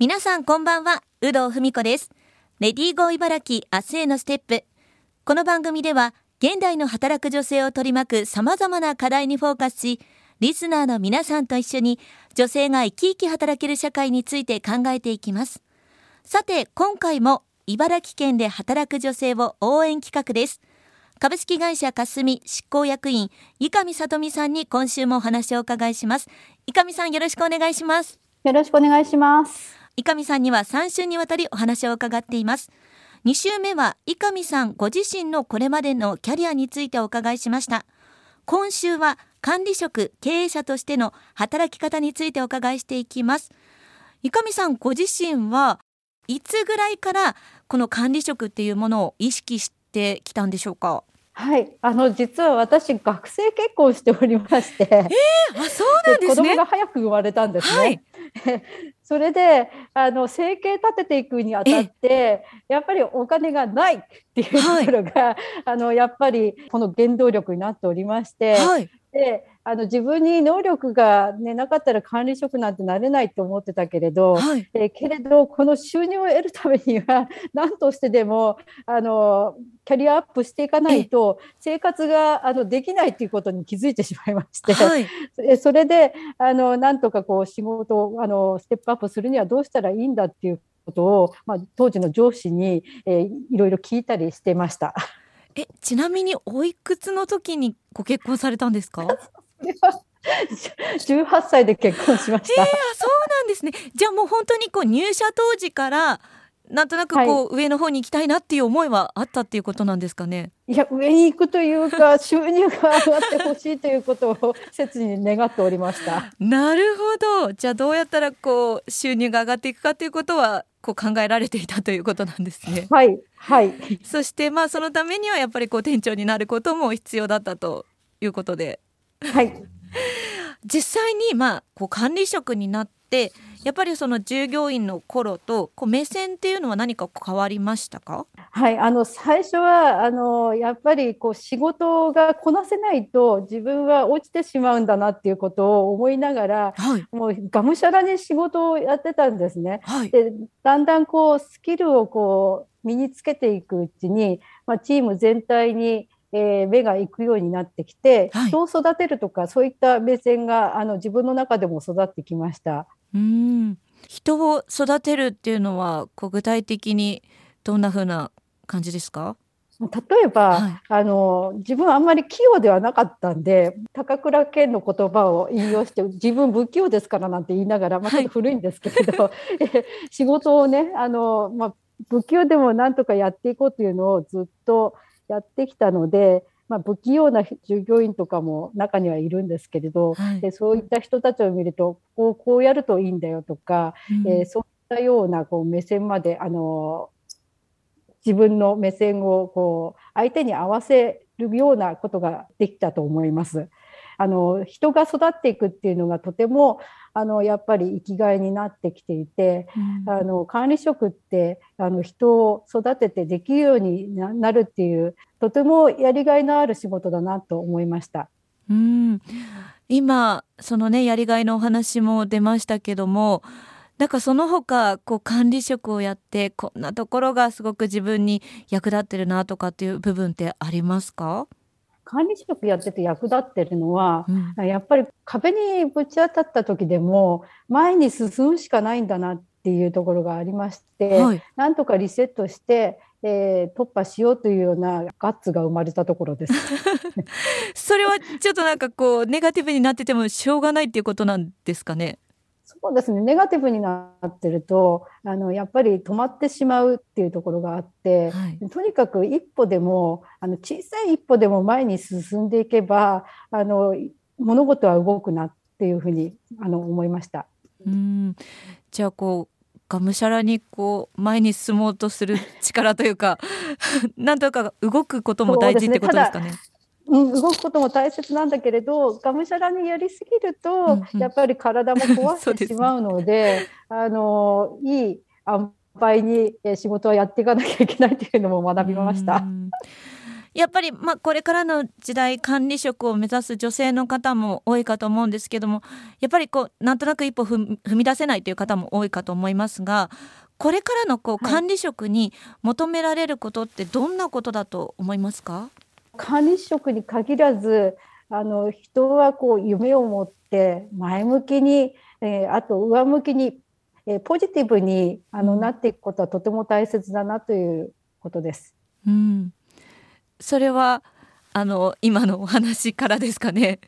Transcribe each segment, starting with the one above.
皆さんこんばんは、有働文子です。レディーゴー茨城明日へのステップ。この番組では、現代の働く女性を取り巻く様々な課題にフォーカスし、リスナーの皆さんと一緒に女性が生き生き働ける社会について考えていきます。さて、今回も茨城県で働く女性を応援企画です。株式会社かすみ執行役員、伊上さとみさんに今週もお話をお伺いします。伊上さんよろしくお願いします。よろしくお願いします。伊上さんには3週にわたりお話を伺っています。2週目は伊上さんご自身のこれまでのキャリアについてお伺いしました。今週は管理職経営者としての働き方についてお伺いしていきます。伊上さんご自身はいつぐらいからこの管理職っていうものを意識してきたんでしょうか？はい、あの実は私学生結婚しておりまして、えー、あそうなんです、ね、子供が早く生まれたんですね。はい、それであの生計立てていくにあたってやっぱりお金がないっていうところが、はい、あのやっぱりこの原動力になっておりまして、はい、であの自分に能力が、ね、なかったら管理職なんてなれないと思ってたけれど、はい、えけれどこの収入を得るためには 何としてでもあのキャリアアップしていかないと生活があのできないということに気づいてしまいまして、はい、それであのなんとかこう仕事をあのステップアップするにはどうしたらいいんだっていうことを、まあ、当時の上司に、えー、いろいろ聞いたりしてました。えちなみにおいくつの時にご結婚されたんですか？18歳で結婚しました。えー、そうなんですね。じゃあもう本当にこう入社当時からなんとなくこう、はい、上の方に行きたいなっていう思いはあったっていうことなんですかね？いや上に行くというか 収入が上がってほしいということを切に願っておりました。なるほど。じゃあどうやったらこう収入が上がっていくかということはこう考えられていたということなんですね。はいはい。そしてまあそのためにはやっぱりこう店長になることも必要だったということで。はい。実際にまあこう管理職になってやっぱりその従業員の頃とこう目線っていうのは何か変わりましたか？はいあの最初はあのやっぱりこう仕事がこなせないと自分は落ちてしまうんだなっていうことを思いながら、はい、もうがむしゃらに仕事をやってたんですね。はい、でだんだんこうスキルをこう身につけていくうちに、まあ、チーム全体にえー、目が行くようになってきて、はい、人を育てるとかそういった目線があの自分の中でも育ってきました。うん。人を育てるっていうのはこう具体的にどんな風な感じですか？例えば、はい、あの自分あんまり器用ではなかったんで高倉健の言葉を引用して自分不器用ですからなんて言いながら、まあ、ちょっと古いんですけれど、はい、仕事をねあの、まあ、不器用でもなんとかやっていこうというのをずっとやってきたので、まあ、不器用な従業員とかも中にはいるんですけれど、はい、でそういった人たちを見るとこうこうやるといいんだよとか、うん、えー、そういったようなこう目線まであの自分の目線をこう相手に合わせるようなことができたと思います。あの人が育っていくっていうのがとてもあのやっぱり生きがいになってきていて、うん、あの管理職ってあの人を育ててできるようになるっていうとてもやりがいのある仕事だなと思いました。うん。今そのねやりがいのお話も出ましたけどもなんかその他こう管理職をやってこんなところがすごく自分に役立ってるなとかっていう部分ってありますか？管理職やってて役立ってるのは、うん、やっぱり壁にぶち当たった時でも前に進むしかないんだなっていうところがありまして、はい、なんとかリセットして、えー、突破しようというようなガッツが生まれたところです。それはちょっとなんかこうネガティブになっててもしょうがないっていうことなんですかね？そうですねネガティブになってるとあのやっぱり止まってしまうっていうところがあって、はい、とにかく一歩でもあの小さい一歩でも前に進んでいけばあの物事は動くなっていうふうにあの思いました。うんじゃあこうがむしゃらにこう前に進もうとする力というか なんとか動くことも大事ってことですかね。うん、動くことも大切なんだけれどがむしゃらにやりすぎると、うんうん、やっぱり体も壊してしまうのでで、あのいい塩梅に仕事はやっていかなきゃいけないというのも学びました。やっぱり、まあ、これからの時代管理職を目指す女性の方も多いかと思うんですけどもやっぱりこうなんとなく一歩踏み出せないという方も多いかと思いますがこれからのこう管理職に求められることってどんなことだと思いますか？管理職に限らずあの人はこう夢を持って前向きに、えー、あと上向きに、えー、ポジティブにあのなっていくことはとても大切だなということです。うん、それはあの今のお話からですかね。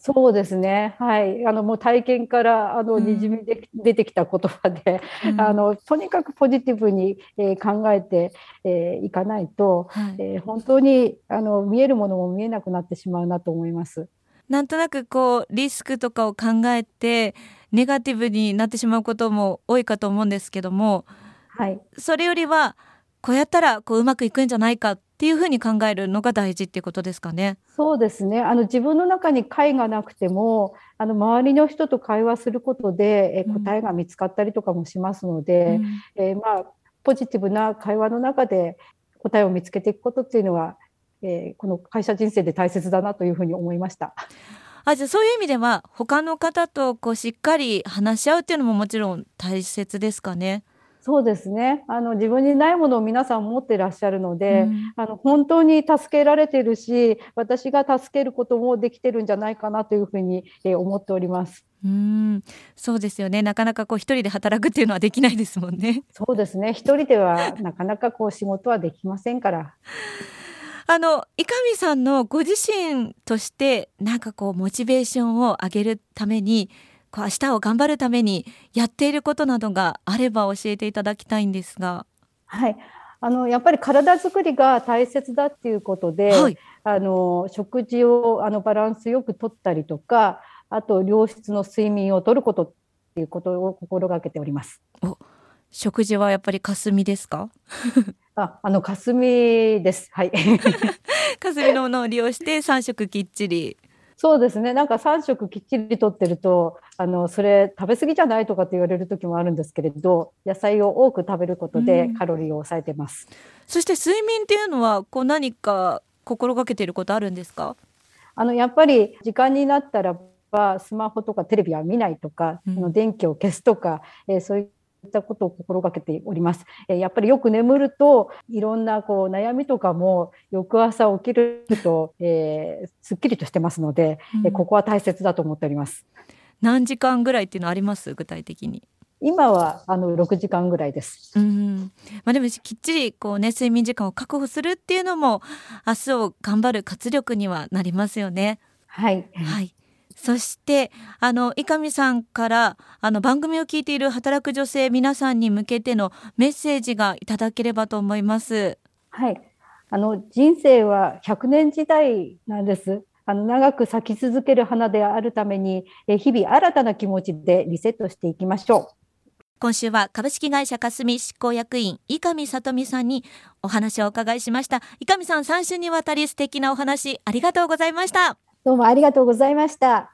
そうですね。はい。あのもう体験からあのにじみで、出てきた言葉で、うん、あのとにかくポジティブに、えー、考えてい、えー、かないと、はい、えー、本当にあの見えるものも見えなくなってしまうなと思います。なんとなくこうリスクとかを考えてネガティブになってしまうことも多いかと思うんですけども、はい、それよりはこうやったらこううまくいくんじゃないかっていうふうに考えるのが大事っていうことですかね。そうですね。あの自分の中に解がなくても、あの周りの人と会話することで、え答えが見つかったりとかもしますので、うん、えー、まあポジティブな会話の中で答えを見つけていくことっていうのは、えー、この会社人生で大切だなというふうに思いました。あじゃあそういう意味では他の方とこうしっかり話し合うっていうのももちろん大切ですかね。そうですねあの自分にないものを皆さん持ってらっしゃるので、うん、あの本当に助けられてるし私が助けることもできてるんじゃないかなというふうに、え思っております。うんそうですよねなかなかこう一人で働くっていうのはできないですもんね。そうですね一人ではなかなかこう仕事はできませんから。あの伊上さんのご自身としてなんかこうモチベーションを上げるためにこう明日を頑張るためにやっていることなどがあれば教えていただきたいんですが。はいあのやっぱり体づくりが大切だっていうことで、はい、あの食事をあのバランスよくとったりとかあと良質の睡眠をとることっていうことを心がけております。お食事はやっぱり霞ですか？ああの霞です。はい。霞のものを利用して3食きっちりそうですね。なんか3食きっちりとってるとあのそれ食べ過ぎじゃないとかって言われる時もあるんですけれど野菜を多く食べることでカロリーを抑えてます、うん、そして睡眠っていうのはこう何か心がけていることあるんですか？あのやっぱり時間になったらばスマホとかテレビは見ないとか、うん、電気を消すとか、えー、そういうったことを心がけております。えやっぱりよく眠るといろんなこう悩みとかも翌朝起きると、えー、すっきりとしてますので、うん、ここは大切だと思っております。何時間ぐらいっていうのあります？具体的に。今はあの6時間ぐらいです。うん、まあでもきっちりこうね睡眠時間を確保するっていうのも明日を頑張る活力にはなりますよね。はい。はい。そしてあの伊上さんからあの番組を聞いている働く女性皆さんに向けてのメッセージがいただければと思います。はい、あの人生は100年時代なんです。あの長く咲き続ける花であるために日々新たな気持ちでリセットしていきましょう。今週は株式会社霞執行役員伊上里美さんにお話をお伺いしました伊上さん3週にわたり素敵なお話ありがとうございましたどうもありがとうございました。